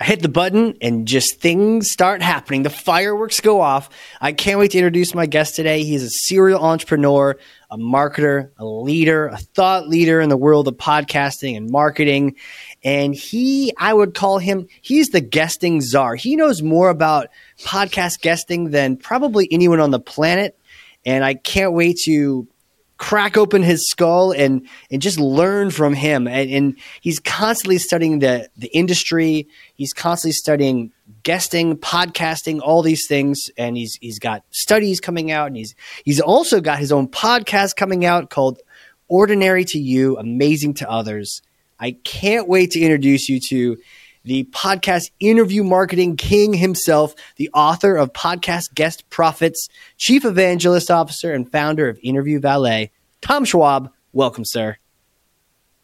I hit the button and just things start happening. The fireworks go off. I can't wait to introduce my guest today. He's a serial entrepreneur, a marketer, a leader, a thought leader in the world of podcasting and marketing. And he, I would call him, he's the guesting czar. He knows more about podcast guesting than probably anyone on the planet. And I can't wait to crack open his skull and and just learn from him. And, and, he's constantly studying the the industry. He's constantly studying guesting, podcasting, all these things. And he's he's got studies coming out, and he's he's also got his own podcast coming out called Ordinary to You, Amazing to Others. I can't wait to introduce you to the podcast interview marketing king himself, the author of Podcast Guest Profits, chief evangelist officer, and founder of Interview Valet, Tom Schwab. Welcome, sir.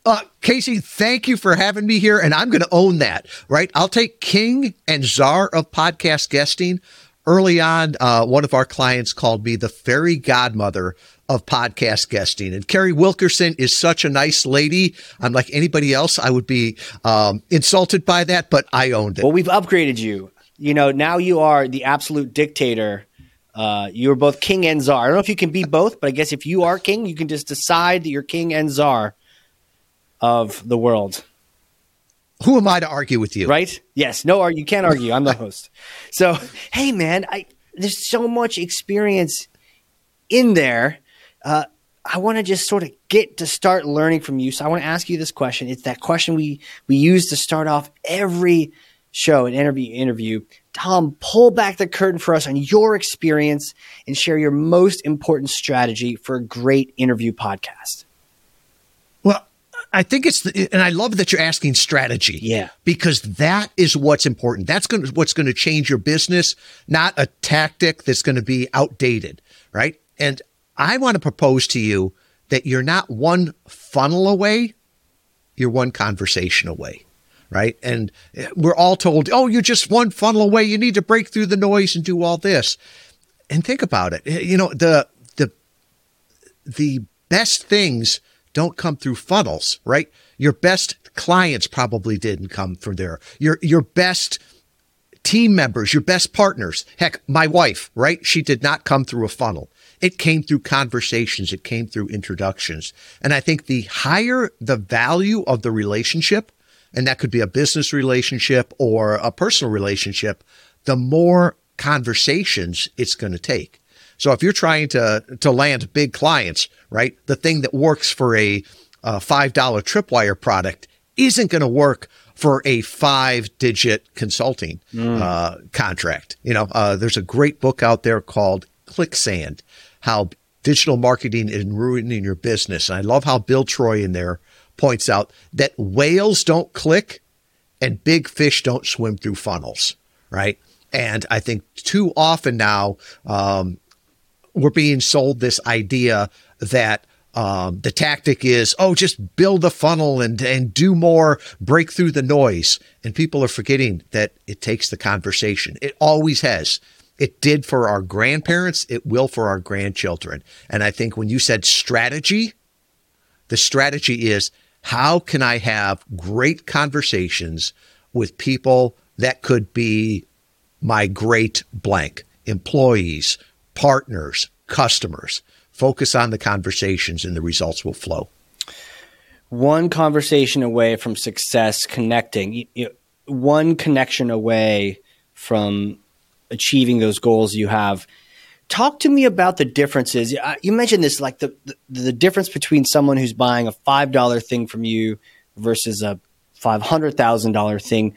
Uh, Casey, thank you for having me here. And I'm going to own that, right? I'll take king and czar of podcast guesting. Early on, uh, one of our clients called me the fairy godmother of podcast guesting. And Carrie Wilkerson is such a nice lady. I'm like anybody else, I would be um, insulted by that, but I owned it. Well, we've upgraded you. You know, now you are the absolute dictator. Uh, you're both king and czar. I don't know if you can be both, but I guess if you are king, you can just decide that you're king and czar of the world. Who am I to argue with you? Right? Yes. No, you can't argue. I'm the host. So, hey, man, I there's so much experience in there uh, I want to just sort of get to start learning from you. So I want to ask you this question. It's that question we we use to start off every show and interview interview. Tom, pull back the curtain for us on your experience and share your most important strategy for a great interview podcast. I think it's the, and I love that you're asking strategy. Yeah. Because that is what's important. That's going to what's going to change your business, not a tactic that's going to be outdated, right? And I want to propose to you that you're not one funnel away, you're one conversation away. Right. And eh, we're all told, oh, you're just one funnel away. You need to break through the noise and do all this. And think about it. Eh, you know, the, the, the best things don't come through funnels, right? Your best clients probably didn't come from there. Your, your best team members, your best partners. Heck, my wife, right? She did not come through a funnel. It came through conversations. It came through introductions. And I think the higher the value of the relationship, and that could be a business relationship or a personal relationship, the more conversations it's going to take. So if you're trying to, to land big clients, right, the thing that works for a, a $5 tripwire product isn't going to work for a five digit consulting mm. uh, contract. You know, uh, there's a great book out there called Clicksand how digital marketing is ruining your business. And I love how Bill Troy in there points out that whales don't click and big fish don't swim through funnels, right? And I think too often now um, we're being sold this idea that um, the tactic is, oh, just build a funnel and and do more, break through the noise. And people are forgetting that it takes the conversation. It always has. It did for our grandparents. It will for our grandchildren. And I think when you said strategy, the strategy is how can I have great conversations with people that could be my great blank employees, partners, customers. Focus on the conversations and the results will flow. One conversation away from success, connecting, one connection away from achieving those goals you have. Talk to me about the differences. Uh, you mentioned this, like the, the, the difference between someone who's buying a five dollar thing from you versus a five hundred thousand dollar thing.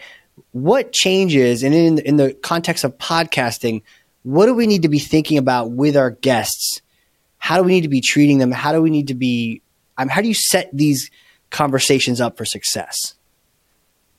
What changes, and in in the context of podcasting, what do we need to be thinking about with our guests? How do we need to be treating them? How do we need to be? Um, how do you set these conversations up for success?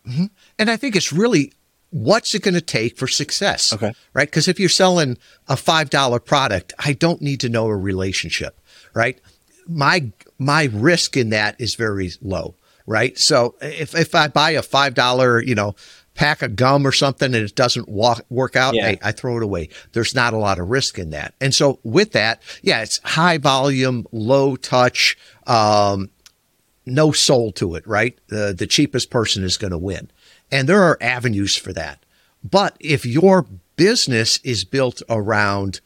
Mm-hmm. And I think it's really what's it going to take for success? Okay. Right? Because if you're selling a $5 product, I don't need to know a relationship, right? My my risk in that is very low, right? So if if I buy a $5, you know, pack of gum or something and it doesn't walk, work out, Yeah. hey, I throw it away. There's not a lot of risk in that. And so with that, yeah, it's high volume, low touch, um, know soul to it, right? The the cheapest person is going to win. And there are avenues for that. But if your business is built around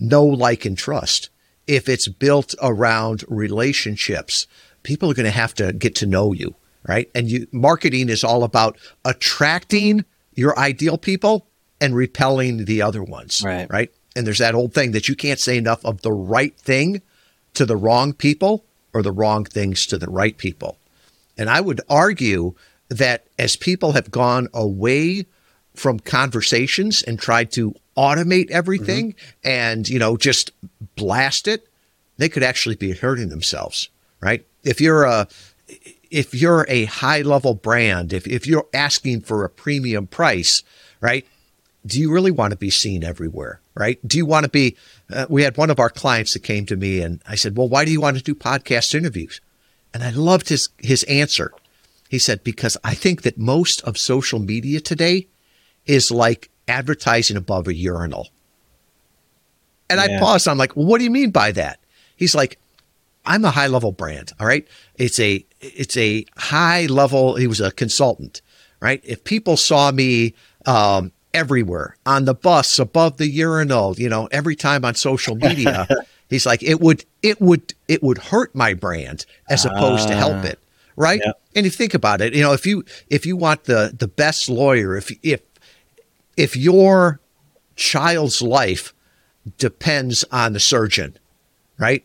no like, and trust, if it's built around relationships, people are going to have to get to know you, right? And you marketing is all about attracting your ideal people and repelling the other ones, Right. Right. And there's that old thing that you can't say enough of the right thing to the wrong people or the wrong things to the right people. And I would argue that as people have gone away from conversations and tried to automate mm-hmm. everything and, you know, just blast it, they could actually be hurting themselves, right? If you're a if you're a high level brand, if, if you're asking for a premium price, right? Do you really want to be seen everywhere, right? Do you want to be? Uh, we had one of our clients that came to me and I said, Well, why do you want to do podcast interviews? And I loved his, his answer. He said, Because I think that most of social media today is like advertising above a urinal. And I Yeah. paused. I'm like, well, what do you mean by that? He's like, I'm a high level brand. All right. It's a it's a high level. He was a consultant, right? If people saw me um, everywhere on the bus, above the urinal, you know, every time on social media, he's like, it would it would it would hurt my brand as opposed to help it, right? Yep. And if you think about it, you know, if you if you want the the best lawyer, if if if your child's life depends on the surgeon, right?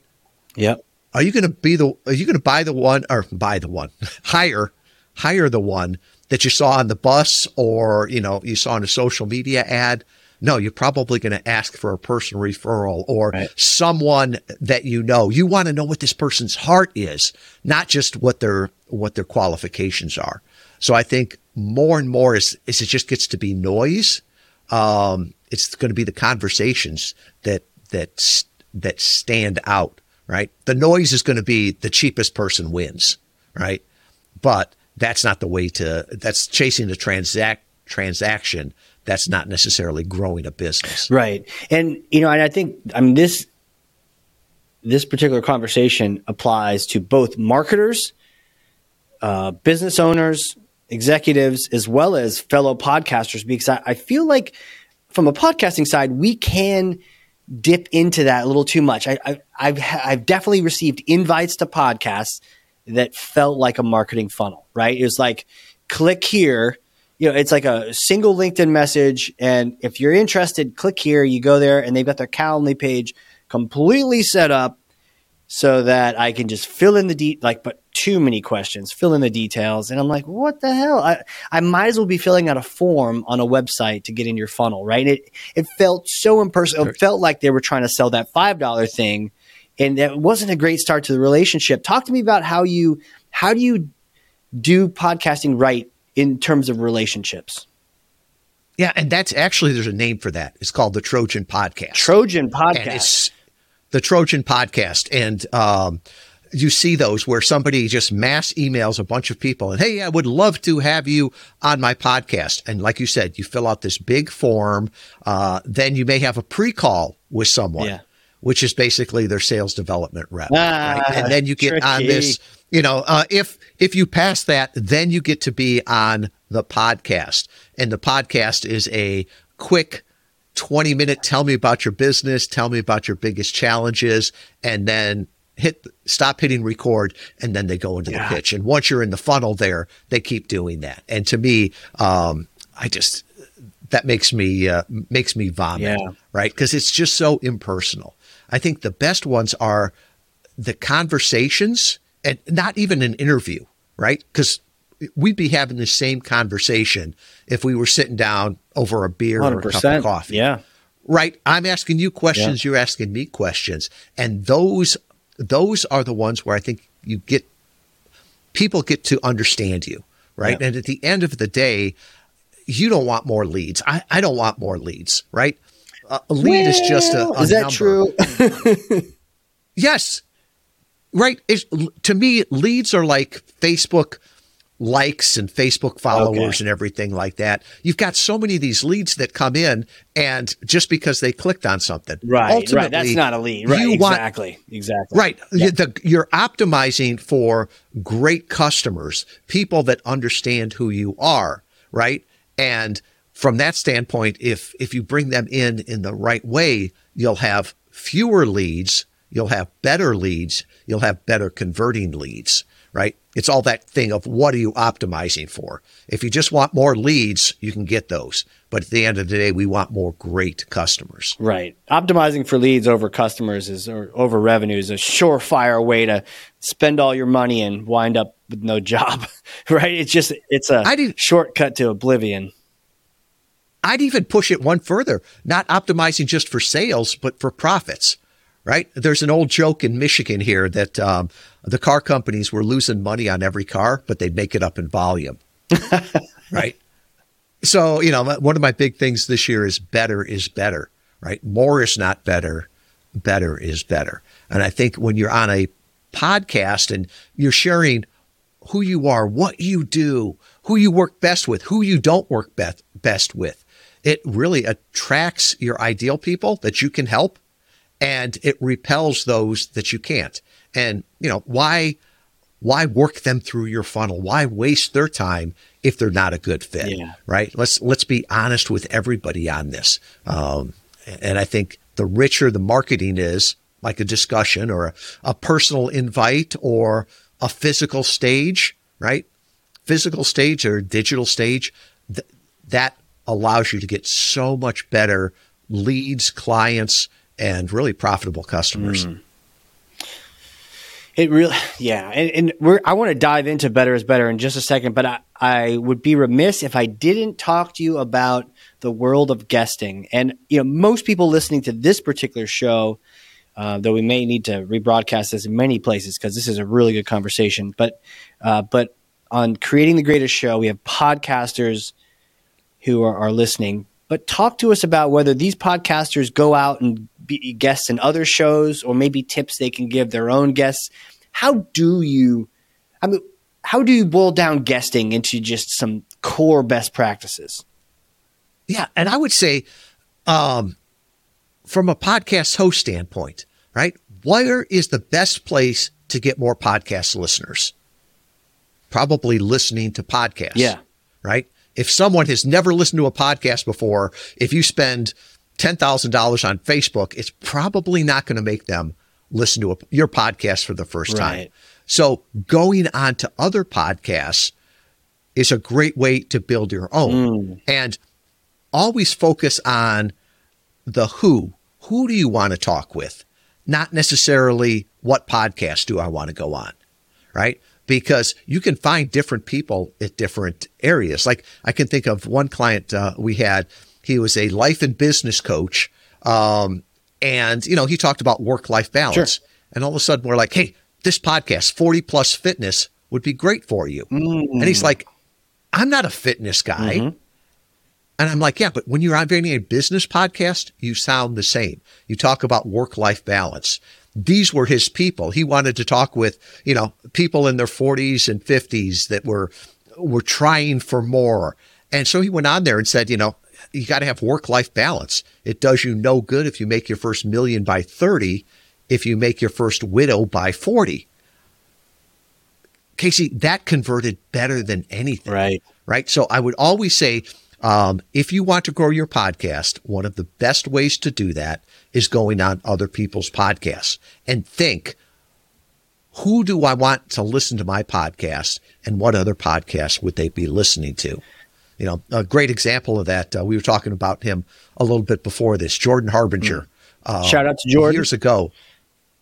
Yep. Are you going to be the? Are you going to buy the one or buy the one? hire, hire the one that you saw on the bus or you know you saw in a social media ad. No, you're probably going to ask for a personal referral or Right. someone that you know. You want to know what this person's heart is, not just what their what their qualifications are. So I think more and more as, as it just gets to be noise, um, it's going to be the conversations that that that stand out, right? The noise is going to be the cheapest person wins, right? But that's not the way to. That's chasing the transact transaction. That's not necessarily growing a business. Right. And you know, and I think I mean this this particular conversation applies to both marketers, uh, business owners, executives, as well as fellow podcasters, because I, I feel like from a podcasting side, we can dip into that a little too much. I, I, I've I've definitely received invites to podcasts that felt like a marketing funnel. Right? It was like click here. You know, it's like a single LinkedIn message, and if you're interested, click here. You go there, and they've got their Calendly page completely set up so that I can just fill in the de- like, but too many questions, fill in the details, and I'm like, what the hell? I I might as well be filling out a form on a website to get in your funnel, right? It it felt so impersonal. It felt like they were trying to sell that five dollar thing, and that wasn't a great start to the relationship. Talk to me about how you how do you do podcasting right in terms of relationships? Yeah, and that's actually there's a name for that. It's called the Trojan Podcast. Trojan podcast. The Trojan podcast. And um, you see those where somebody just mass emails a bunch of people and, hey, I would love to have you on my podcast. And like you said, you fill out this big form. Uh, then you may have a pre call with someone. Yeah. Which is basically their sales development rep, Ah, right? and then you get on this. You know, uh, if if you pass that, then you get to be on the podcast, and the podcast is a quick 20 minute tell me about your business, tell me about your biggest challenges, and then hit stop hitting record and then they go into Yeah. the pitch. And once you're in the funnel there, they keep doing that. And to me, um, I just that makes me uh, makes me vomit, Yeah. right? Because it's just so impersonal. I think the best ones are the conversations and not even an interview, right? Because we'd be having the same conversation if we were sitting down over a beer or a cup of coffee Yeah. right i'm asking you questions you're asking me questions and those those are the ones where i think you get people get to understand you right Yeah. and at the end of the day you don't want more leads. I, I don't want more leads, right? a lead well, is just a, a is that number. true? yes, right. It's, to me, leads are like Facebook likes and Facebook followers okay. and everything like that. You've got so many of these leads that come in, and just because they clicked on something, right? right. That's not a lead, right? exactly, want, exactly. Right. Yeah. The, you're optimizing for great customers, people that understand who you are, right? And from that standpoint, if if you bring them in in the right way, you'll have fewer leads, you'll have better leads, you'll have better converting leads, right? It's all that thing of what are you optimizing for? If you just want more leads, you can get those. But at the end of the day, we want more great customers. Right. Optimizing for leads over customers is or over revenue is a surefire way to spend all your money and wind up with no job. right? It's just it's a shortcut to oblivion. I'd even push it one further, not optimizing just for sales, but for profits, right? There's an old joke in Michigan here that um, the car companies were losing money on every car, but they'd make it up in volume, right? So, you know, one of my big things this year is better is better, right? More is not better, better is better. And I think when you're on a podcast and you're sharing who you are, what you do, who you work best with, who you don't work best, best with, it really attracts your ideal people that you can help and it repels those that you can't. And, you know, why why work them through your funnel? Why waste their time if they're not a good fit? Yeah. Right? Let's let's be honest with everybody on this. Um, and I think the richer the marketing is, like a discussion or a, a personal invite or a physical stage, right? Physical stage or digital stage, th- that allows you to get so much better leads, clients, and really profitable customers. Mm. It really, yeah, and, and we're. I want to dive into better is better in just a second, but I, I would be remiss if I didn't talk to you about the world of guesting. And you know, most people listening to this particular show, uh, though we may need to rebroadcast this in many places because this is a really good conversation. But, uh, but on creating the greatest show, we have podcasters who are, are listening. But talk to us about whether these podcasters go out and be guests in other shows, or maybe tips they can give their own guests. How do you? I mean, how do you boil down guesting into just some core best practices? Yeah, and I would say, um, from a podcast host standpoint, right? Where is the best place to get more podcast listeners? Probably listening to podcasts. Yeah. Right if someone has never listened to a podcast before, if you spend $10,000 on Facebook, it's probably not going to make them listen to a, your podcast for the first right. time. So going on to other podcasts is a great way to build your own. Mm. And always focus on the who. Who do you want to talk with? Not necessarily what podcast do I want to go on, right? because you can find different people at different areas. Like I can think of one client uh, we had, he was a life and business coach. Um, and, you know, he talked about work life balance. Sure. And all of a sudden we're like, hey, this podcast, 40 plus fitness, would be great for you. Mm. And he's like, I'm not a fitness guy. Mm-hmm. And I'm like, yeah, but when you're on a business podcast, you sound the same. You talk about work life balance these were his people. He wanted to talk with, you know, people in their 40s and 50s that were were trying for more. And so he went on there and said, you know, you got to have work-life balance. It does you no good if you make your first million by 30 if you make your first widow by 40. Casey, that converted better than anything. Right. Right. So I would always say um, if you want to grow your podcast, one of the best ways to do that is going on other people's podcasts and think, who do I want to listen to my podcast and what other podcasts would they be listening to? You know, a great example of that, uh, we were talking about him a little bit before this, Jordan Harbinger. Mm. Uh, Shout out to Jordan. Years ago.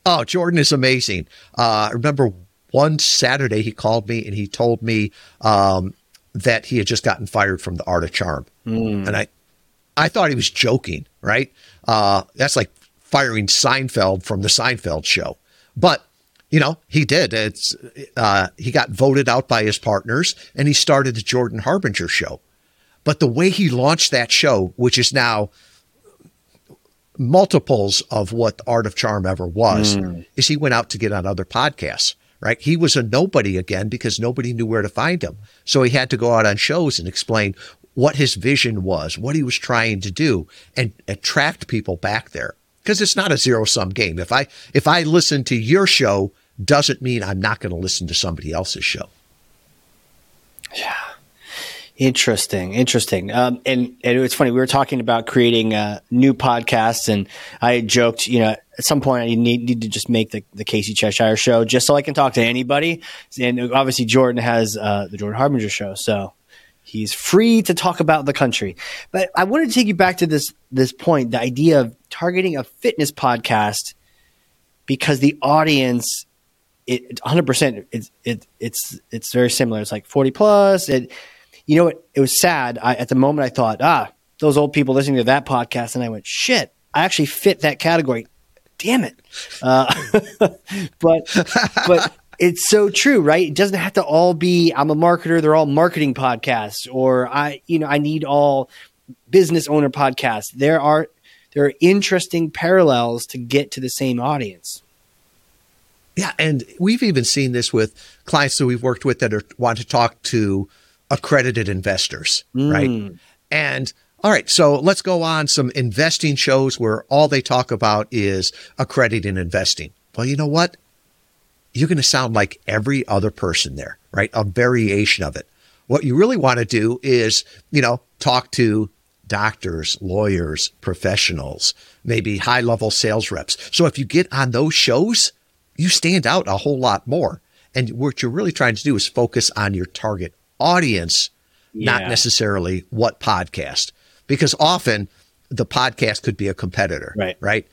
Oh, Jordan is amazing. Uh, I remember one Saturday he called me and he told me um, that he had just gotten fired from the Art of Charm. Mm. And I, I thought he was joking, right? Uh, that's like firing Seinfeld from the Seinfeld show. But, you know, he did. It's, uh, he got voted out by his partners and he started the Jordan Harbinger show. But the way he launched that show, which is now multiples of what the Art of Charm ever was, mm. is he went out to get on other podcasts, right? He was a nobody again because nobody knew where to find him. So he had to go out on shows and explain what his vision was, what he was trying to do, and attract people back there. Because it's not a zero sum game. If I if I listen to your show, doesn't mean I'm not going to listen to somebody else's show. Yeah. Interesting, interesting. Um, and, and it's funny. We were talking about creating uh, new podcasts, and I joked, you know, at some point I need, need to just make the, the Casey Cheshire show just so I can talk to anybody. And obviously, Jordan has uh, the Jordan Harbinger show, so he's free to talk about the country. But I wanted to take you back to this this point, the idea of targeting a fitness podcast because the audience it 100% it's it, it's it's very similar it's like 40 plus it you know what? It was sad. I, at the moment, I thought, ah, those old people listening to that podcast, and I went, shit, I actually fit that category. Damn it! Uh, but but it's so true, right? It doesn't have to all be I'm a marketer. They're all marketing podcasts, or I you know I need all business owner podcasts. There are there are interesting parallels to get to the same audience. Yeah, and we've even seen this with clients that we've worked with that are want to talk to accredited investors, mm. right? And all right, so let's go on some investing shows where all they talk about is accredited investing. Well, you know what? You're going to sound like every other person there, right? A variation of it. What you really want to do is, you know, talk to doctors, lawyers, professionals, maybe high level sales reps. So if you get on those shows, you stand out a whole lot more. And what you're really trying to do is focus on your target audience, yeah. not necessarily what podcast. Because often the podcast could be a competitor, right? Right.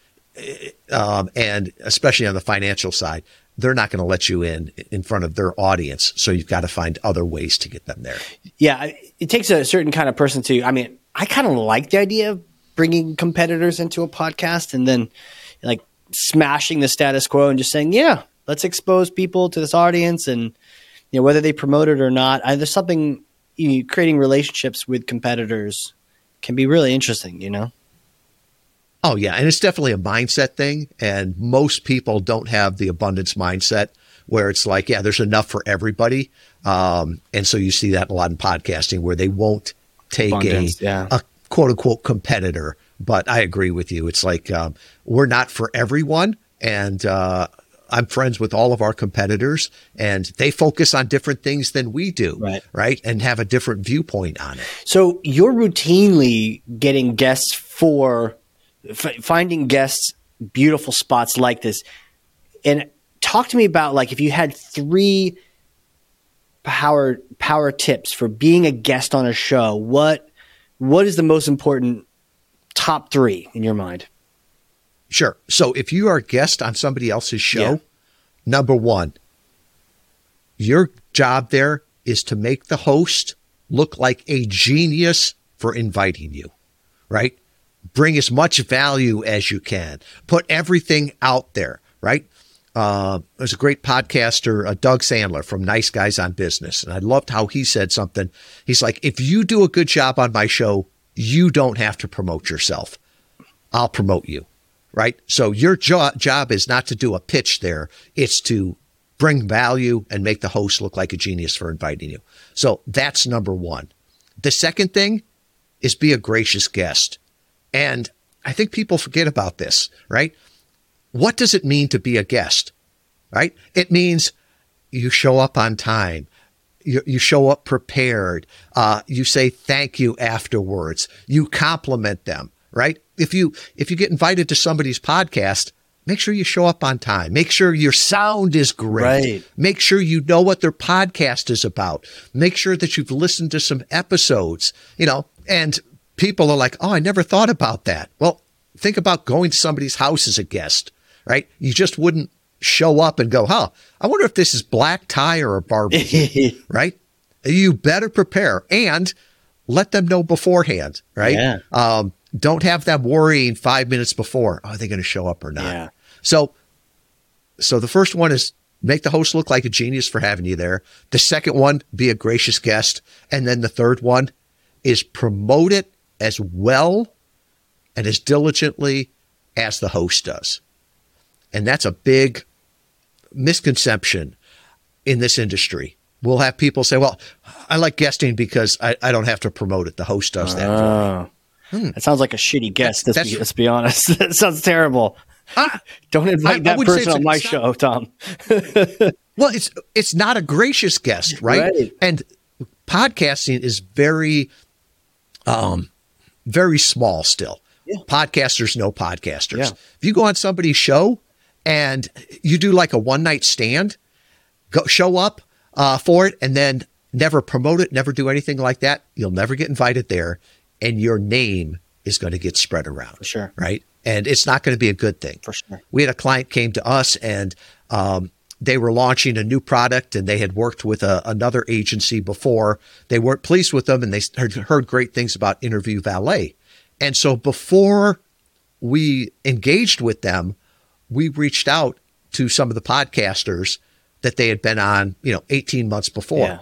Um, and especially on the financial side, they're not going to let you in in front of their audience. So you've got to find other ways to get them there. Yeah, it takes a certain kind of person to. I mean, I kind of like the idea of bringing competitors into a podcast and then smashing the status quo and just saying, yeah, let's expose people to this audience and you know whether they promote it or not. I, there's something you know, creating relationships with competitors can be really interesting. You know. Oh yeah, and it's definitely a mindset thing, and most people don't have the abundance mindset where it's like, yeah, there's enough for everybody, um, and so you see that a lot in podcasting where they won't take abundance, a, yeah. a quote unquote competitor. But I agree with you. It's like um, we're not for everyone, and uh, I'm friends with all of our competitors and they focus on different things than we do. Right. Right. And have a different viewpoint on it. So you're routinely getting guests for f- finding guests, beautiful spots like this. And talk to me about like if you had three power power tips for being a guest on a show, what what is the most important top three in your mind? Sure. So if you are a guest on somebody else's show, yeah. number one, your job there is to make the host look like a genius for inviting you, right? Bring as much value as you can. Put everything out there, right? Uh, there's a great podcaster, uh, Doug Sandler from Nice Guys on Business. And I loved how he said something. He's like, if you do a good job on my show, you don't have to promote yourself. I'll promote you right? So your jo- job is not to do a pitch there. It's to bring value and make the host look like a genius for inviting you. So that's number one. The second thing is be a gracious guest. And I think people forget about this, right? What does it mean to be a guest, right? It means you show up on time. You, you show up prepared. Uh, you say thank you afterwards. You compliment them, right? if you if you get invited to somebody's podcast, make sure you show up on time. Make sure your sound is great. Right. Make sure you know what their podcast is about. Make sure that you've listened to some episodes, you know, and people are like, "Oh, I never thought about that." Well, think about going to somebody's house as a guest, right? You just wouldn't show up and go, "Huh, I wonder if this is black tie or a barbecue," right? You better prepare and let them know beforehand, right? Yeah. Um, don't have them worrying five minutes before. Are they going to show up or not? Yeah. So, so the first one is make the host look like a genius for having you there. The second one, be a gracious guest. And then the third one, is promote it as well and as diligently as the host does. And that's a big misconception in this industry. We'll have people say, well, I like guesting because I, I don't have to promote it. The host does that. Oh. Hmm. That sounds like a shitty guest. Let's, be, let's be, honest. that sounds terrible. Ah, don't invite I, that I person on my show, Tom. well, it's it's not a gracious guest, right? right? And podcasting is very, um, very small still. Yeah. Podcasters know podcasters. Yeah. If you go on somebody's show and you do like a one night stand, go show up uh, for it, and then never promote it, never do anything like that, you'll never get invited there, and your name is going to get spread around. For sure. Right. And it's not going to be a good thing. For sure. We had a client came to us and um, they were launching a new product and they had worked with a, another agency before. They weren't pleased with them and they heard, heard great things about Interview Valet. And so before we engaged with them, we reached out to some of the podcasters that they had been on, you know, 18 months before. Yeah.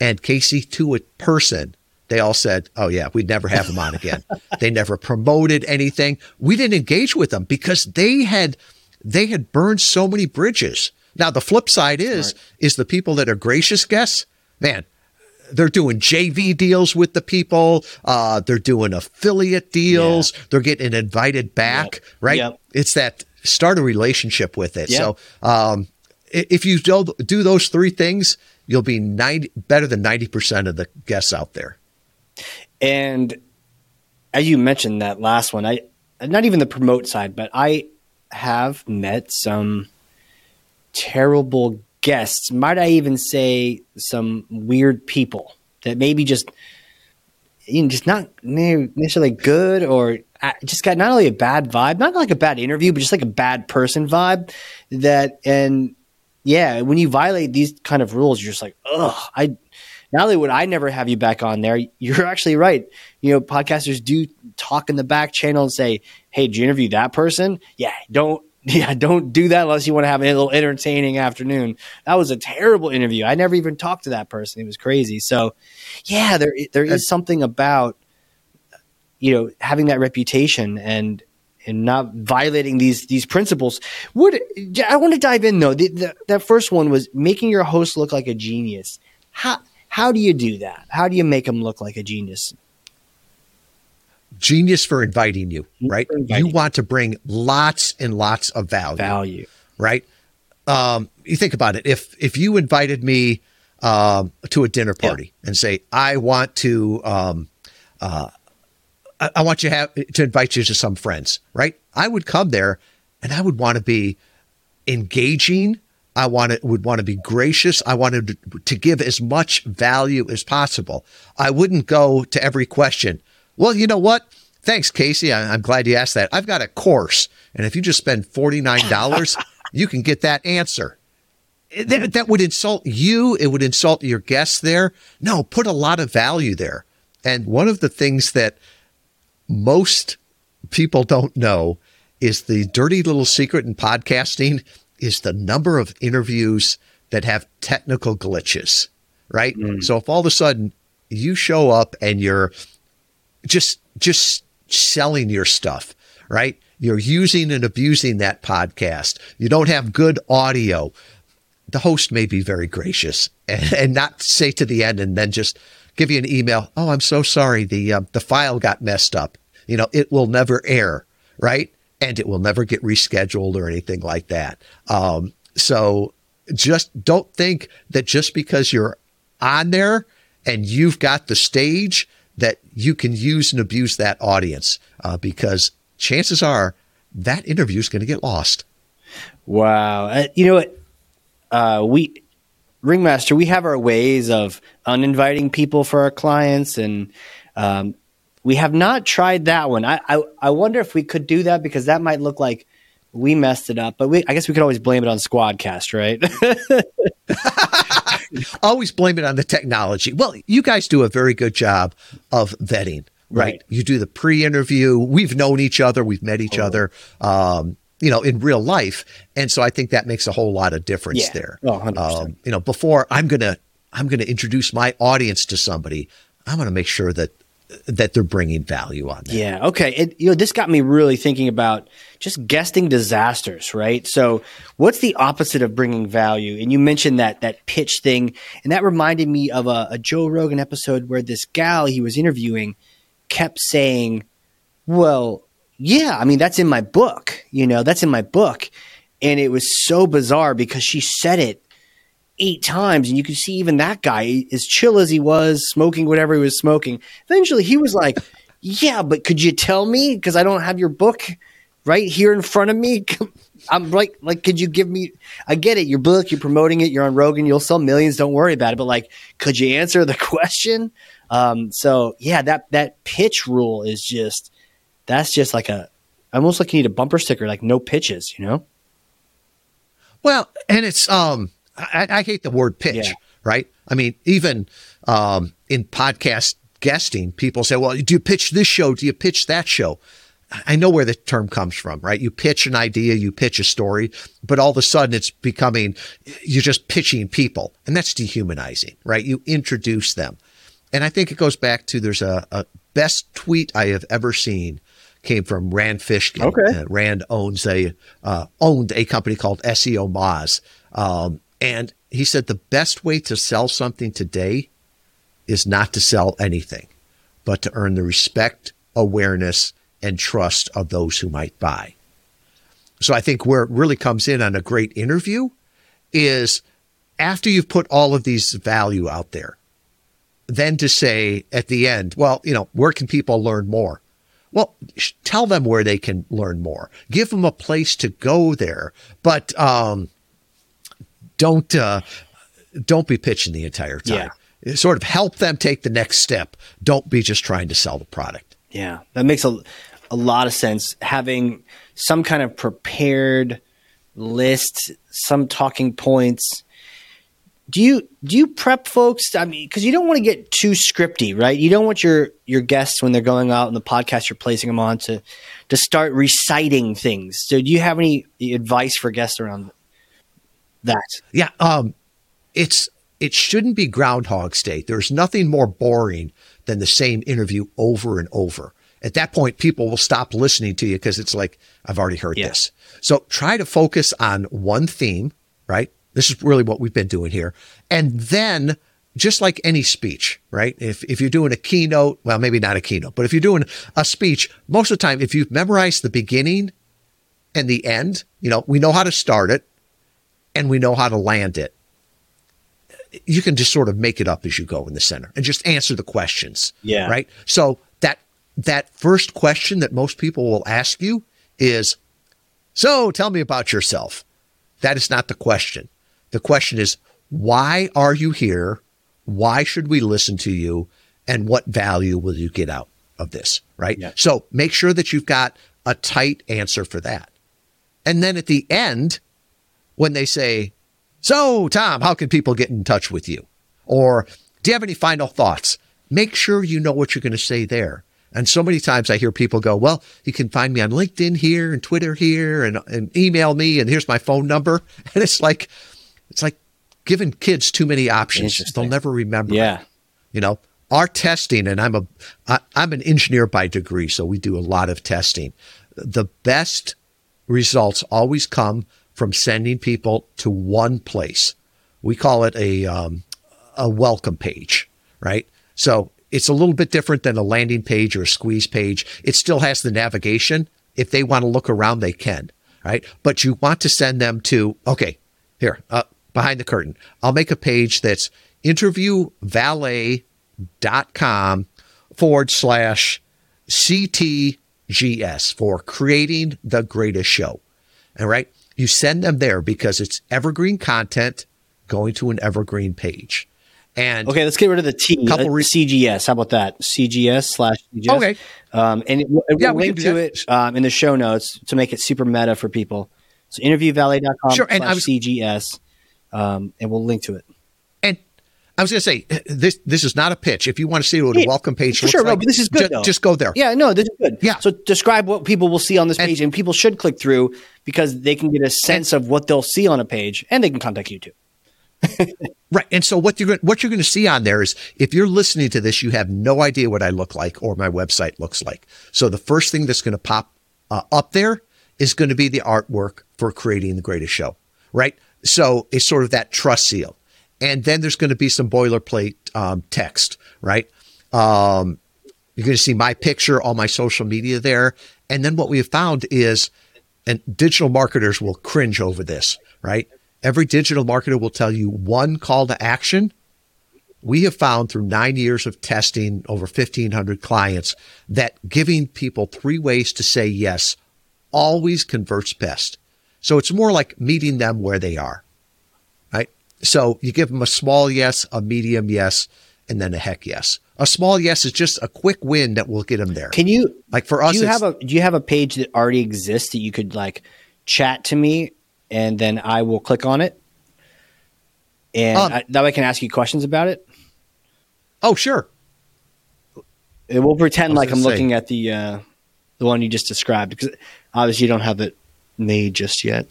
And Casey, to a person, they all said, "Oh yeah, we'd never have them on again." they never promoted anything. We didn't engage with them because they had they had burned so many bridges. Now the flip side is Smart. is the people that are gracious guests, man, they're doing JV deals with the people. Uh, they're doing affiliate deals. Yeah. They're getting invited back, yep. right? Yep. It's that start a relationship with it. Yep. So um, if you do, do those three things, you'll be 90, better than 90% of the guests out there. And as you mentioned that last one, I not even the promote side, but I have met some terrible guests. Might I even say some weird people that maybe just you know, just not necessarily good or uh, just got not only a bad vibe, not like a bad interview, but just like a bad person vibe. That and yeah, when you violate these kind of rules, you're just like, ugh, I not only would I never have you back on there, you're actually right. You know, podcasters do talk in the back channel and say, Hey, did you interview that person? Yeah, don't yeah, don't do that unless you want to have a little entertaining afternoon. That was a terrible interview. I never even talked to that person. It was crazy. So, yeah, there there is something about you know having that reputation and and not violating these these principles. Would I want to dive in though? The, the, that first one was making your host look like a genius. How how do you do that? How do you make them look like a genius? Genius for inviting you, right? Inviting. You want to bring lots and lots of value. Value, right? Um, you think about it. If if you invited me um, to a dinner party yeah. and say, I want to um, uh, I, I want you to have to invite you to some friends, right? I would come there and I would want to be engaging. I want to, would want to be gracious. I wanted to, to give as much value as possible. I wouldn't go to every question. Well, you know what? Thanks, Casey. I, am glad you asked that. I've got a course, and if you just spend forty nine dollars, you can get that answer. That, that would insult you. It would insult your guests there. No, put a lot of value there. And one of the things that most people don't know is the dirty little secret in podcasting is the number of interviews that have technical glitches, right? Mm. So if all of a sudden you show up and you're just just selling your stuff, right? You're using and abusing that podcast. You don't have good audio. The host may be very gracious and, and not say to the end and then just give you an email. Oh, I'm so sorry. The uh, the file got messed up. You know, it will never air, right? And it will never get rescheduled or anything like that. Um, so just don't think that just because you're on there and you've got the stage that you can use and abuse that audience uh, because chances are that interview is going to get lost. Wow. Uh, you know what? Uh, we Ringmaster, we have our ways of uninviting people for our clients, and um, we have not tried that one. I, I, I wonder if we could do that because that might look like we messed it up. But we, I guess we could always blame it on Squadcast, right? always blame it on the technology. Well, you guys do a very good job of vetting, right? right. You do the pre-interview. We've known each other. We've met each oh. other. Um, you know, in real life. And so I think that makes a whole lot of difference yeah. there. Oh, um, you know, before I'm going to, I'm going to introduce my audience to somebody. I'm going to make sure that that they're bringing value on that. Yeah. Okay. It, you know, this got me really thinking about just guesting disasters, right? So, what's the opposite of bringing value? And you mentioned that that pitch thing, and that reminded me of a, a Joe Rogan episode where this gal he was interviewing kept saying, "Well, yeah, I mean that's in my book. You know, that's in my book," and it was so bizarre because she said it eight times, and you could see even that guy, as chill as he was, smoking whatever he was smoking. Eventually, he was like, "Yeah, but could you tell me? Because I don't have your book right here in front of me. I'm like, like, could you give me? I get it. Your book, you're promoting it. You're on Rogan. You'll sell millions. Don't worry about it. But like, could you answer the question? Um, so yeah, that that pitch rule is just that's just like a almost like you need a bumper sticker, like no pitches. You know. Well, and it's um I, I hate the word pitch, yeah. right? I mean, even um, in podcast guesting, people say, well, do you pitch this show? Do you pitch that show? I know where the term comes from, right? You pitch an idea, you pitch a story, but all of a sudden it's becoming, you're just pitching people. And that's dehumanizing, right? You introduce them. And I think it goes back to there's a, a best tweet I have ever seen came from Rand Fishkin. Okay. Uh, Rand owns a, uh, owned a company called SEO Moz. Um, and he said the best way to sell something today is not to sell anything, but to earn the respect, awareness, and trust of those who might buy. So I think where it really comes in on a great interview is after you've put all of these value out there, then to say at the end, well, you know, where can people learn more? Well, tell them where they can learn more. Give them a place to go there. But um, don't uh, don't be pitching the entire time. Yeah. Sort of help them take the next step. Don't be just trying to sell the product. Yeah, that makes a a lot of sense. Having some kind of prepared list, some talking points. Do you do you prep folks? I mean, because you don't want to get too scripty, right? You don't want your your guests when they're going out in the podcast you're placing them on to to start reciting things. So, do you have any advice for guests around that. Yeah, um, it's it shouldn't be Groundhog Day. There's nothing more boring than the same interview over and over. At that point, people will stop listening to you because it's like I've already heard yeah. this. So try to focus on one theme, right? This is really what we've been doing here, and then just like any speech, right? If, if you're doing a keynote, well, maybe not a keynote, but if you're doing a speech, most of the time, if you've memorized the beginning and the end, you know, we know how to start it and we know how to land it. You can just sort of make it up as you go in the center and just answer the questions. Yeah. Right. So that that first question that most people will ask you is, so tell me about yourself. That is not the question. The question is, why are you here? Why should we listen to you? And what value will you get out of this? Right. Yeah. So make sure that you've got a tight answer for that. And then at the end, when they say, So, Tom, how can people get in touch with you? Or do you have any final thoughts? Make sure you know what you're going to say there. And so many times I hear people go, Well, you can find me on LinkedIn here and Twitter here and, and email me, and here's my phone number. And it's like, it's like giving kids too many options. They'll never remember. Yeah. It. You know, our testing, and I'm a I, I'm an engineer by degree, so we do a lot of testing. The best results always come from sending people to one place. We call it a um, a welcome page, right? So it's a little bit different than a landing page or a squeeze page. It still has the navigation. If they want to look around, they can, right? But you want to send them to okay, here uh, behind the curtain. I'll make a page that's interviewvalet.com forward slash CTGS for creating the greatest show. All right. You send them there because it's evergreen content going to an evergreen page. And okay, let's get rid of the T. Couple uh, re- CGS. How about that? CGS slash CGS. Okay. Um, and it, it yeah, will link to it um, in the show notes to make it super meta for people. So interviewvalet.com sure, and slash was, CGS, um, and we'll link to it. I was going to say this. This is not a pitch. If you want to see what a welcome page looks sure, like, no, this is good. Just, just, go there. Yeah, no, this is good. Yeah. So describe what people will see on this page, and, and people should click through because they can get a sense and, of what they'll see on a page, and they can contact you too. right. And so what you're going, what you're going to see on there is if you're listening to this, you have no idea what I look like or my website looks like. So the first thing that's going to pop uh, up there is going to be the artwork for creating the greatest show, right? So it's sort of that trust seal. And then there's going to be some boilerplate um, text, right? Um, you're going to see my picture, all my social media there. And then what we have found is, and digital marketers will cringe over this, right? Every digital marketer will tell you one call to action. We have found through nine years of testing over 1,500 clients that giving people three ways to say yes always converts best. So it's more like meeting them where they are? So you give them a small yes, a medium yes, and then a heck yes. A small yes is just a quick win that will get them there. Can you like for us? Do you have a Do you have a page that already exists that you could like chat to me, and then I will click on it, and um, I, that way I can ask you questions about it. Oh, sure. It will pretend like I'm say. looking at the uh, the one you just described because obviously you don't have it made just yet.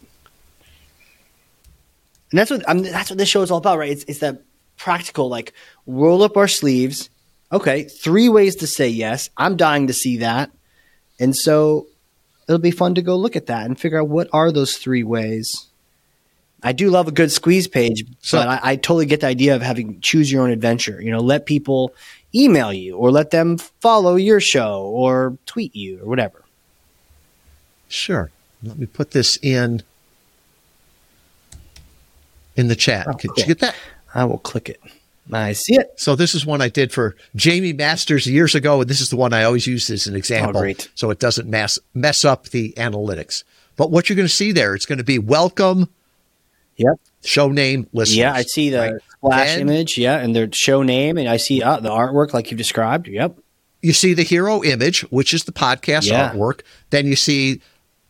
And that's what I mean, that's what this show is all about, right? It's, it's that practical, like roll up our sleeves. Okay, three ways to say yes. I'm dying to see that, and so it'll be fun to go look at that and figure out what are those three ways. I do love a good squeeze page, so, but I, I totally get the idea of having choose your own adventure. You know, let people email you or let them follow your show or tweet you or whatever. Sure. Let me put this in in the chat. Oh, Could cool. you get that? I will click it. I see it. So this is one I did for Jaime Masters years ago, and this is the one I always use as an example, oh, so it doesn't mess mess up the analytics. But what you're going to see there, it's going to be welcome. Yep. Show name listeners. Yeah, I see the right? then, image. Yeah, and their show name, and I see uh, the artwork like you described. Yep. You see the hero image, which is the podcast yeah. artwork. Then you see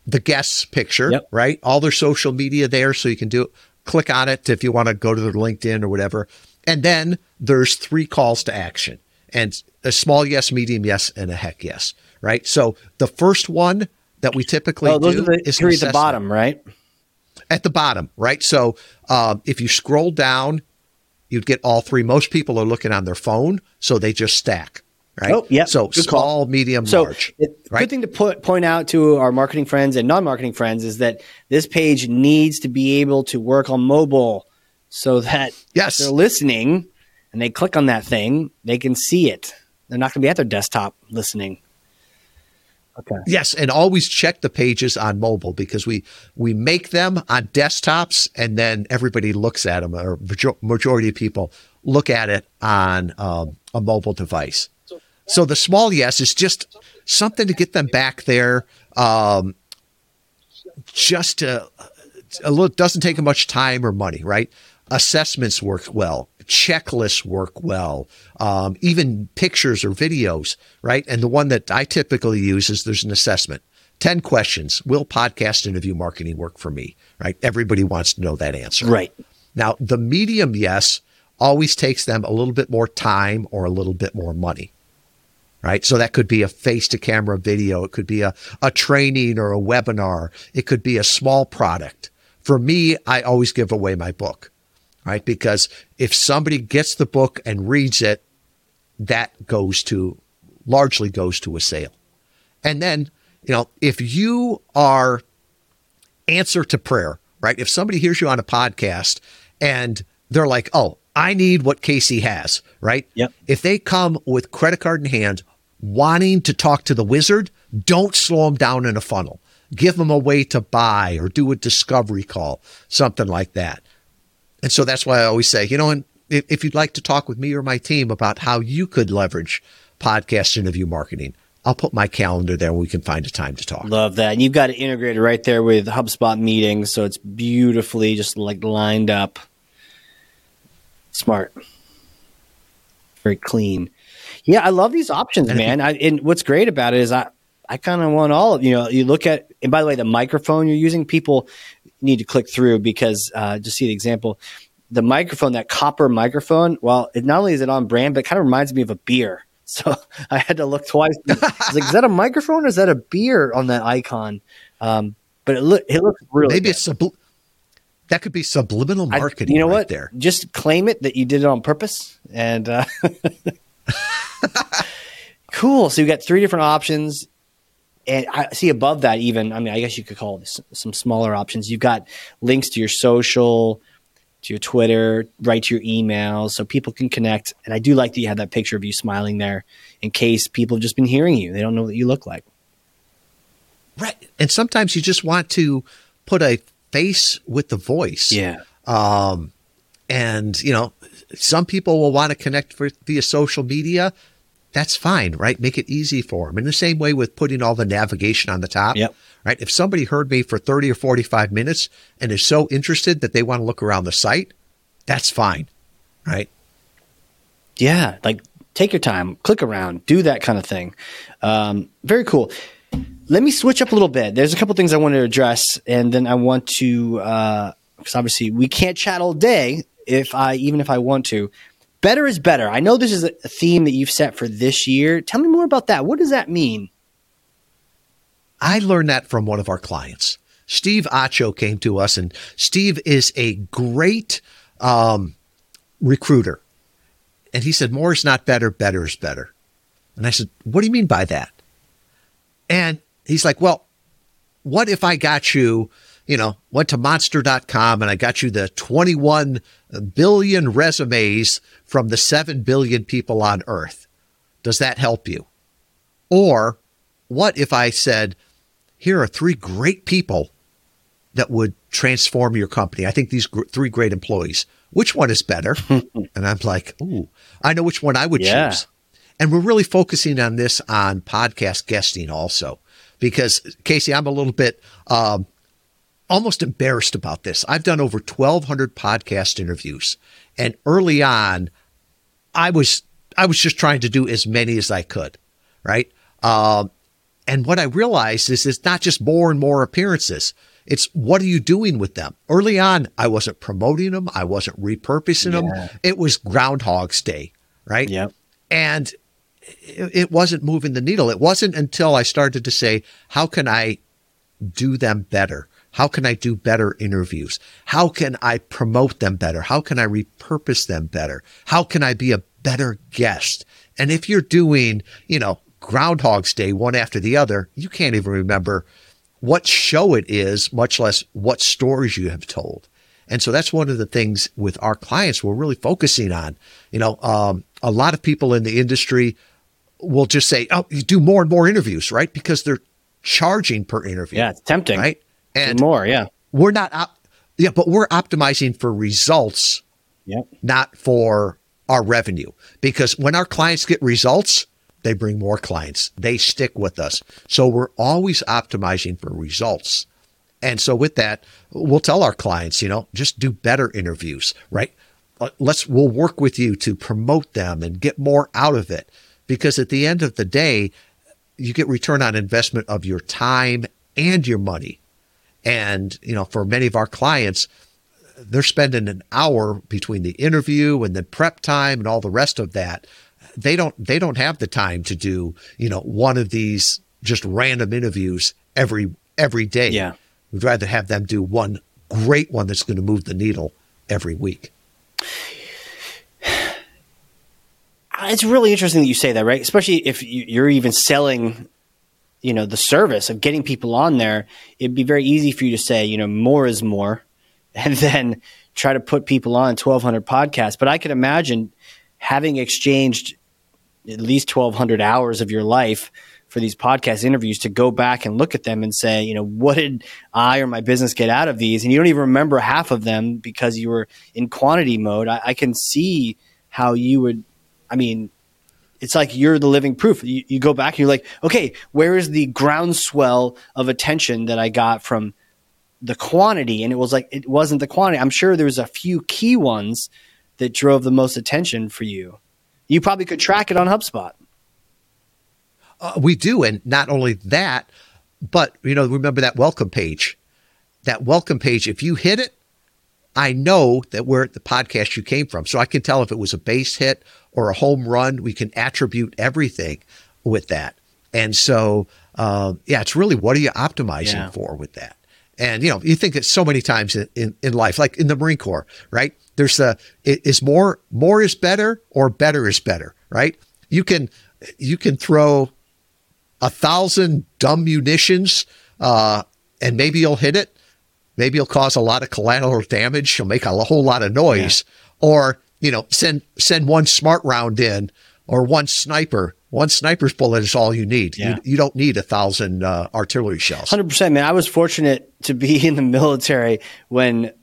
the guest's picture, yep. right? All their social media there, so you can do click on it if you want to go to their LinkedIn or whatever. And then there's three calls to action and a small yes, medium yes, and a heck yes, right? So the first one that we typically oh, those do are the is three at the bottom, right? At the bottom, right? So um, if you scroll down, you'd get all three. Most people are looking on their phone, so they just stack right? Oh, yeah. So good small, call. medium, so large. It, right? Good thing to put point out to our marketing friends and non-marketing friends is that this page needs to be able to work on mobile, so that yes. they're listening and they click on that thing, they can see it. They're not going to be at their desktop listening. Okay. Yes, and always check the pages on mobile because we we make them on desktops and then everybody looks at them, or majority of people look at it on um, a mobile device. So the small yes is just something to get them back there. Um, just to, a little doesn't take much time or money, right? Assessments work well, checklists work well, um, even pictures or videos, right? And the one that I typically use is there's an assessment. 10 questions. Will podcast interview marketing work for me? Right? Everybody wants to know that answer. Right. Now, the medium yes always takes them a little bit more time or a little bit more money right? So that could be a face to camera video. It could be a, a training or a webinar. It could be a small product. For me, I always give away my book, right? Because if somebody gets the book and reads it, that goes to largely goes to a sale. And then, you know, if you are answer to prayer, right? If somebody hears you on a podcast and they're like, oh, I need what Casey has, right? Yep. If they come with credit card in hand, wanting to talk to the wizard, don't slow them down in a funnel. Give them a way to buy or do a discovery call, something like that. And so that's why I always say, you know, and if you'd like to talk with me or my team about how you could leverage podcast interview marketing, I'll put my calendar there and we can find a time to talk. Love that. And you've got it integrated right there with HubSpot meetings. So it's beautifully just like lined up. Smart. Very clean. Yeah, I love these options, man. I, and what's great about it is I, I kind of want all of you know. You look at, and by the way, the microphone you're using, people need to click through because uh, just see the example. The microphone, that copper microphone, well, it not only is it on brand, but it kind of reminds me of a beer. So I had to look twice. I was like, is that a microphone or is that a beer on that icon? Um, but it, look, it looks really maybe good. it's a That could be subliminal marketing. I, you know right what? There, just claim it that you did it on purpose, and uh, cool. So you got three different options, and I see above that. Even I mean, I guess you could call this some smaller options. You've got links to your social, to your Twitter, right to your email, so people can connect. And I do like that you have that picture of you smiling there, in case people have just been hearing you; they don't know what you look like. Right, and sometimes you just want to put a face with the voice. Yeah. Um, and you know, some people will want to connect for, via social media. That's fine, right? Make it easy for them. In the same way with putting all the navigation on the top, Yep. right? If somebody heard me for 30 or 45 minutes and is so interested that they want to look around the site, that's fine, right? Yeah, like take your time, click around, do that kind of thing. Um, very cool. Let me switch up a little bit. There's a couple things I want to address, and then I want to because obviously we can't chat all day. If I even if I want to, better is better. I know this is a theme that you've set for this year. Tell me more about that. What does that mean? I learned that from one of our clients. Steve Acho came to us, and Steve is a great um, recruiter. And he said, More is not better, better is better. And I said, What do you mean by that? And he's like, Well, what if I got you, you know, went to monster.com and I got you the 21 billion resumes from the 7 billion people on earth? Does that help you? Or what if I said, here are three great people that would transform your company. I think these gr- three great employees. Which one is better? and I'm like, ooh, I know which one I would Yeah. choose. And we're really focusing on this on podcast guesting also, because Casey, I'm a little bit um, almost embarrassed about this. I've done over 1,200 podcast interviews, and early on, I was I was just trying to do as many as I could, right? Um, and what I realized is it's not just more and more appearances. It's what are you doing with them? Early on, I wasn't promoting them. I wasn't repurposing Yeah. them. It was Groundhog's Day, right? Yep. And it, it wasn't moving the needle. It wasn't until I started to say, how can I do them better? How can I do better interviews? How can I promote them better? How can I repurpose them better? How can I be a better guest? And if you're doing, you know, Groundhog's Day one after the other, you can't even remember what show it is, much less what stories you have told. And so that's one of the things with our clients we're really focusing on. You know, um, a lot of people in the industry will just say, "Oh, you do more and more interviews, right?" Because they're charging per interview. Yeah, it's tempting. right. Do And more. Yeah. we're not, op- yeah, but we're optimizing for results, Yep. not for our revenue. Because when our clients get results, they bring more clients. They stick with us. So we're always optimizing for results. And so with that, we'll tell our clients, you know, just do better interviews, right? Uh, Let's we'll work with you to promote them and get more out of it. Because at the end of the day, you get return on investment of your time and your money. And, you know, for many of our clients, they're spending an hour between the interview and the prep time and all the rest of that. They don't they don't have the time to do, you know, one of these just random interviews every every day. Yeah. We'd rather have them do one great one that's going to move the needle every week. It's really interesting that you say that, right? Especially if you- you're even selling, you know, the service of getting people on there. It'd be very easy for you to say, you know, more is more, and then try to put people on 1,200 podcasts. But I could imagine having exchanged at least 1,200 hours of your life for these podcast interviews to go back and look at them and say, you know, what did I or my business get out of these? And you don't even remember half of them because you were in quantity mode. I, I can see how you would. I mean, it's like you're the living proof. You, you go back and you're like, okay, where is the groundswell of attention that I got from the quantity? And it was like, it wasn't the quantity. I'm sure there was a few key ones that drove the most attention for you. You probably could track it on HubSpot. Uh, we do, and not only that, but you know, remember that welcome page. That welcome page, if you hit it, I know that where the podcast you came from. So I can tell if it was a base hit or a home run. We can attribute everything with that. And so, um, yeah, it's really what are you optimizing Yeah. for with that? And, you know, you think it so many times in, in, in life, like in the Marine Corps, right? There's a, is more, more is better or better is better, right? You can, you can throw a thousand dumb munitions, uh, and maybe you'll hit it. Maybe you'll cause a lot of collateral damage. You'll make a whole lot of noise, yeah. or you know, send send one smart round in or one sniper. One sniper's bullet is all you need. Yeah. You, you don't need a thousand uh, artillery shells. Hundred percent, man. I was fortunate to be in the military when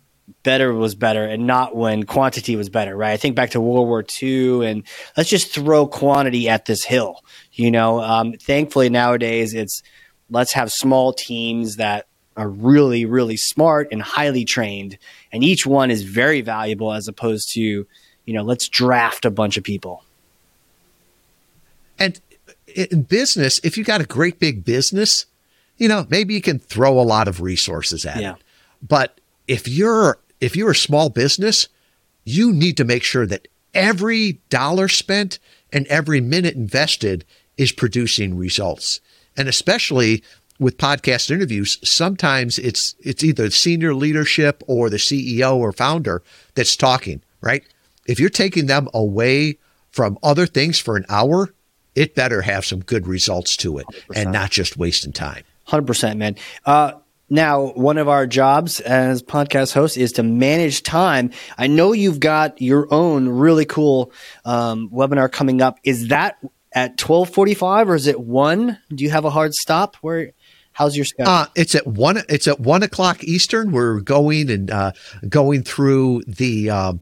better was better and not when quantity was better, right? I think back to World War II and let's just throw quantity at this hill. You know, um, thankfully nowadays it's let's have small teams that are really, really smart and highly trained, and each one is very valuable as opposed to, you know, let's draft a bunch of people. And in business, if you got a great big business, you know, maybe you can throw a lot of resources at yeah. it. But if you're if you're a small business, you need to make sure that every dollar spent and every minute invested is producing results. And especially with podcast interviews, sometimes it's it's either senior leadership or the CEO or founder that's talking, right? If you're taking them away from other things for an hour, it better have some good results to it 100%. and not just wasting time. 100%, man. Uh, now, one of our jobs as podcast hosts is to manage time. I know you've got your own really cool um, webinar coming up. Is that at twelve forty-five or is it one? Do you have a hard stop? Where? How's your schedule? Uh, it's at one. It's at one o'clock Eastern. We're going and uh, going through the um,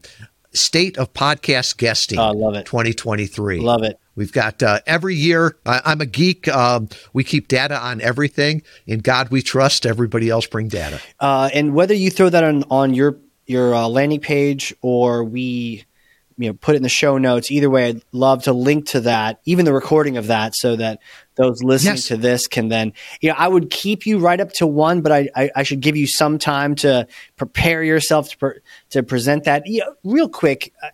state of podcast guesting. I uh, love it. 2023. Love it. We've got uh, every year. I, am a geek. Um, we keep data on everything. In God we trust. Everybody else bring data. Uh, and whether you throw that on on your your uh, landing page or we you know put it in the show notes either way i'd love to link to that even the recording of that so that those listening yes. to this can then you know i would keep you right up to one but i i, I should give you some time to prepare yourself to pre- to present that you know, real quick uh,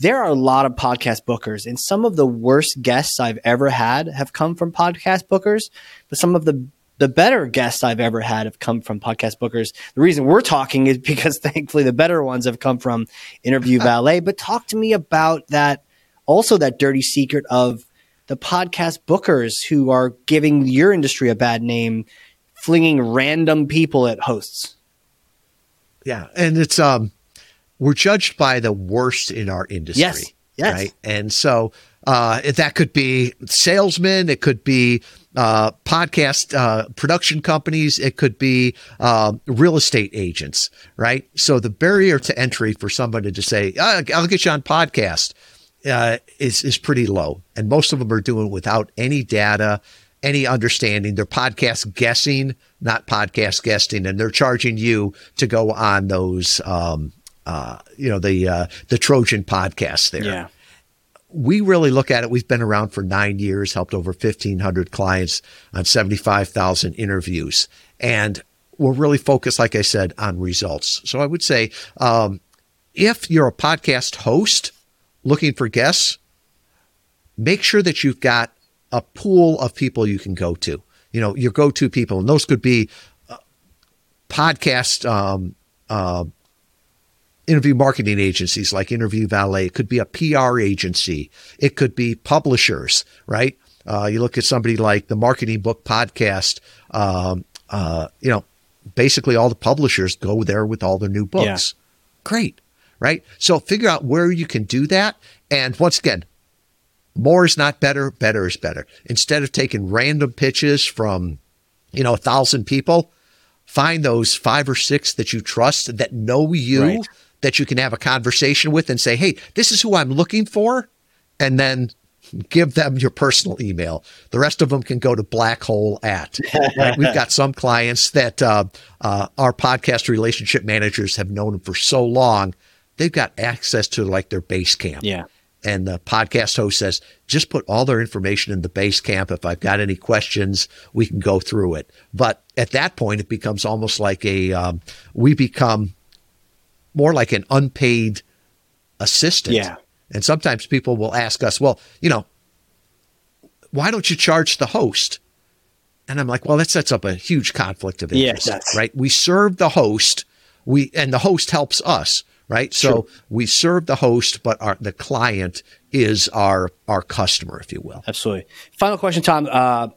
there are a lot of podcast bookers and some of the worst guests i've ever had have come from podcast bookers but some of the the better guests I've ever had have come from podcast bookers. The reason we're talking is because thankfully the better ones have come from Interview Valet. But talk to me about that, also that dirty secret of the podcast bookers who are giving your industry a bad name, flinging random people at hosts. Yeah, and it's um, we're judged by the worst in our industry. Yes. Yes. Right. And so uh, that could be salesmen, it could be uh, podcast uh, production companies, it could be uh, real estate agents, right? So the barrier to entry for somebody to say, oh, "I'll get you on podcast," uh, is is pretty low, and most of them are doing without any data, any understanding. They're podcast guessing, not podcast guesting, and they're charging you to go on those, um, uh, you know, the uh, the Trojan podcast there. Yeah we really look at it. We've been around for nine years, helped over 1,500 clients on 75,000 interviews. And we're really focused, like I said, on results. So I would say um, if you're a podcast host looking for guests, make sure that you've got a pool of people you can go to. You know, your go to people. And those could be uh, podcast um, uh, interview marketing agencies like Interview Valet. It could be a PR agency. It could be publishers, right? Uh, you look at somebody like the Marketing Book Podcast. Um, uh, you know, basically all the publishers go there with all their new books. Yeah. Great, right? So figure out where you can do that. And once again, more is not better. Better is better. Instead of taking random pitches from, you know, a thousand people, find those five or six that you trust that know you. Right that you can have a conversation with and say, hey, this is who I'm looking for. And then give them your personal email. The rest of them can go to black hole at. Right? We've got some clients that uh, uh, our podcast relationship managers have known for so long, they've got access to like their Basecamp. Yeah. And the podcast host says, just put all their information in the Basecamp. If I've got any questions, we can go through it. But at that point, it becomes almost like a, um, we become more like an unpaid assistant. Yeah. And sometimes people will ask us, well, you know, why don't you charge the host? And I'm like, well, that sets up a huge conflict of interest, right? We serve the host, we and the host helps us, right? So Sure. we serve the host, but our the client is our our customer, if you will. Absolutely. Final question, Tom. Uh,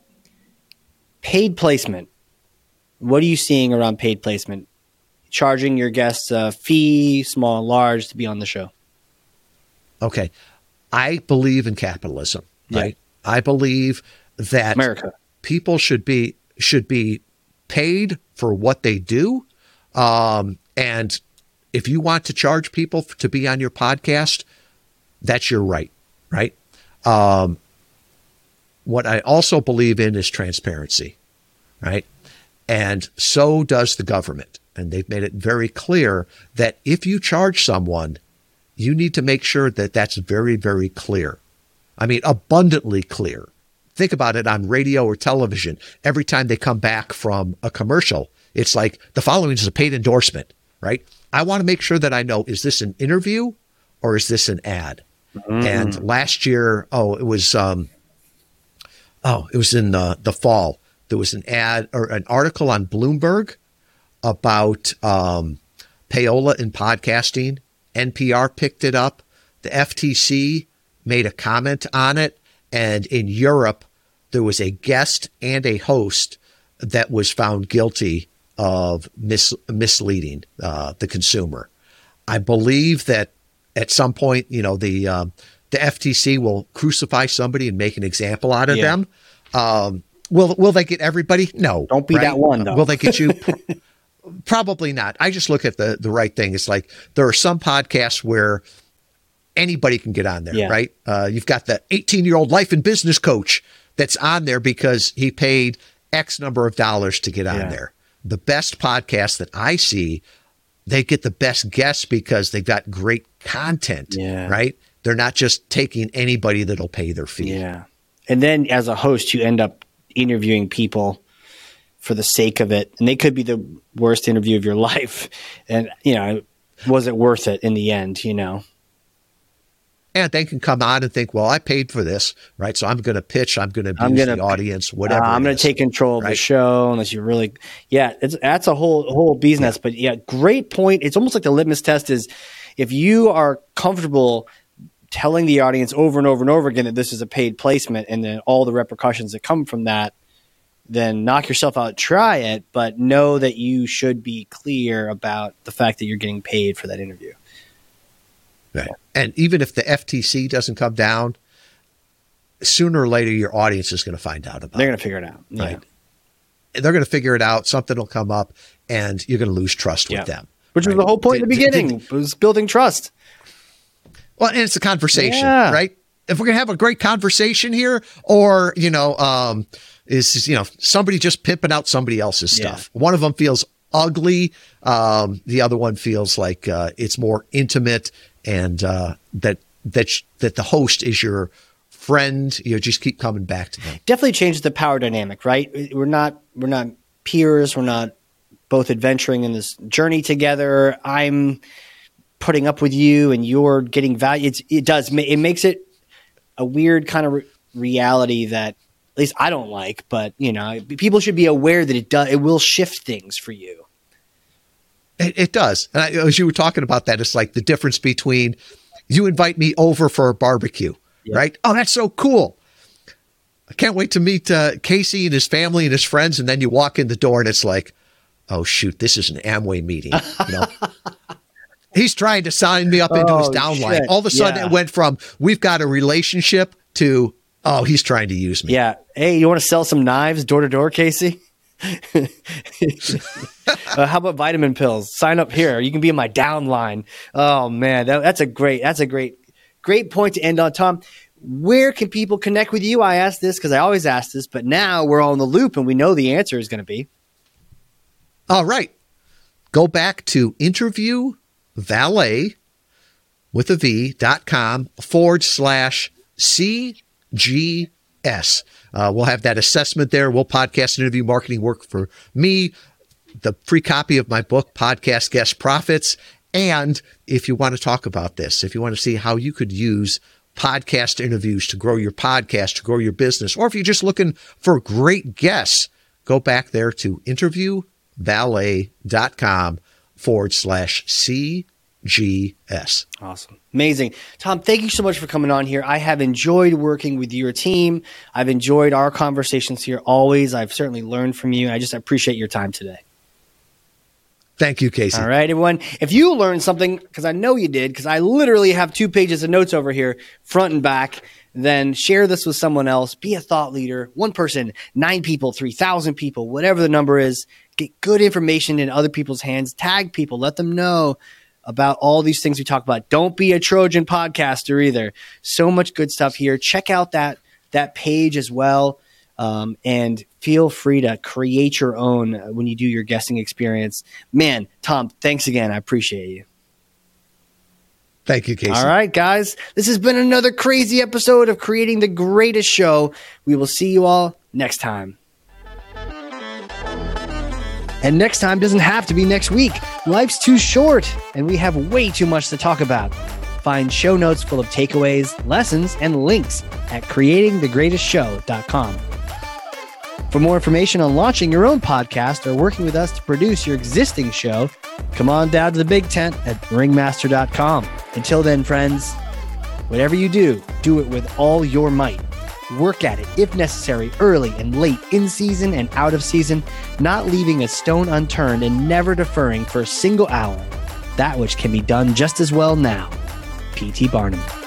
paid placement. What are you seeing around paid placement? Charging your guests a fee, small and large, to be on the show. Okay. I believe in capitalism, Yeah. right? I believe that America. people should be should be paid for what they do. Um, and if you want to charge people to be on your podcast, that's your right, right? Um, what I also believe in is transparency, right? And so does the government. And they've made it very clear that if you charge someone, you need to make sure that that's very, very clear. I mean, abundantly clear. Think about it on radio or television. Every time they come back from a commercial, it's like the following is a paid endorsement, right? I want to make sure that I know is this an interview or is this an ad? And last year, oh, it was um, oh, it was in the, the fall. There was an ad or an article on Bloomberg about um, payola in podcasting. NPR picked it up. The FTC made a comment on it. And in Europe, there was a guest and a host that was found guilty of mis- misleading uh, the consumer. I believe that at some point, you know, the um, the FTC will crucify somebody and make an example out of Yeah. them. Um, will will they get everybody? No. Don't be that one, though. Will they get you? Probably not. I just look at the the right thing. It's like there are some podcasts where anybody can get on there, Yeah. right? Uh, you've got the 18 year old life and business coach that's on there because he paid X number of dollars to get on Yeah. there. The best podcasts that I see, they get the best guests because they've got great content, Yeah. right? They're not just taking anybody that'll pay their fee. Yeah. And then as a host, you end up interviewing people for the sake of it. And they could be the worst interview of your life. And, you know, was it worth it in the end, you know? And they can come on and think, well, I paid for this, right? So I'm going to pitch. I'm going to abuse gonna- the audience, whatever. Uh, I'm going to take control of the show unless you really, yeah, it's, that's a whole whole business. But yeah, great point. It's almost like the litmus test is if you are comfortable telling the audience over and over and over again that this is a paid placement, and then all the repercussions that come from that, then knock yourself out, try it, but know that you should be clear about the fact that you're getting paid for that interview. Right. And even if the FTC doesn't come down, sooner or later your audience is going to find out about it. They're going to figure it out. Yeah. Right. They're going to figure it out. Something will come up, and you're going to lose trust Yeah. with them. Which was the whole point in the beginning was building trust. Well, and it's a conversation, Yeah. right? If we're going to have a great conversation here, or you know, um, is you know somebody just pimping out somebody else's Yeah. stuff. One of them feels ugly. Um, the other one feels like uh, it's more intimate, and uh, that that sh- that the host is your friend. You know, just keep coming back to them. definitely changes the power dynamic, right? We're not we're not peers. We're not both adventuring in this journey together. I'm putting up with you, and you're getting value. It's, it does it makes it a weird kind of re- reality that at least I don't like. But you know, people should be aware that it does. It will shift things for you. It, it does. And I, as you were talking about that, it's like the difference between you invite me over for a barbecue, Yeah. right? Oh, that's so cool. I can't wait to meet uh, Casey and his family and his friends. And then you walk in the door and it's like, oh, shoot, this is an Amway meeting. You know? He's trying to sign me up into his Oh, downline. shit. All of a sudden, Yeah. it went from we've got a relationship to oh, he's trying to use me. Yeah. Hey, you want to sell some knives door to door, Casey? uh, how about vitamin pills? Sign up here. You can be in my downline. Oh man, that, that's a great. That's a great, great point to end on, Tom. Where can people connect with you? I asked this because I always ask this, but now we're all in the loop and we know the answer is going to be. All right. Go back to interview valet with a V dot com forward slash CGS. Uh, we'll have that assessment there. We'll podcast interview marketing work for me, the free copy of my book, Podcast Guest Profits. And if you want to talk about this, if you want to see how you could use podcast interviews to grow your podcast, to grow your business, or if you're just looking for great guests go back there to interviewvalet.com forward slash CGS. Awesome. Amazing. Tom, thank you so much for coming on here. I have enjoyed working with your team. I've enjoyed our conversations here always. I've certainly learned from you. I just appreciate your time today. Thank you, Casey. All right, everyone. If you learned something, because I know you did, because I literally have two pages of notes over here, front and back, then share this with someone else. Be a thought leader. One person, nine people, 3,000 people, whatever the number is. Get good information in other people's hands. Tag people. Let them know about all these things we talk about. Don't be a Trojan podcaster either. So much good stuff here. Check out that that page as well. Um, and feel free to create your own when you do your guessing experience. Man, Tom, thanks again. I appreciate you. Thank you, Casey. All right, guys. This has been another crazy episode of Creating the Greatest Show. We will see you all next time. And next time doesn't have to be next week. Life's too short, and we have way too much to talk about. Find show notes full of takeaways, lessons, and links at creatingthegreatestshow.com. For more information on launching your own podcast or working with us to produce your existing show, come on down to the big tent at ringmaster.com. Until then, friends, whatever you do, do it with all your might. Work at it, if necessary, early and late, in season and out of season, not leaving a stone unturned and never deferring for a single hour that which can be done just as well now. P.T. Barnum.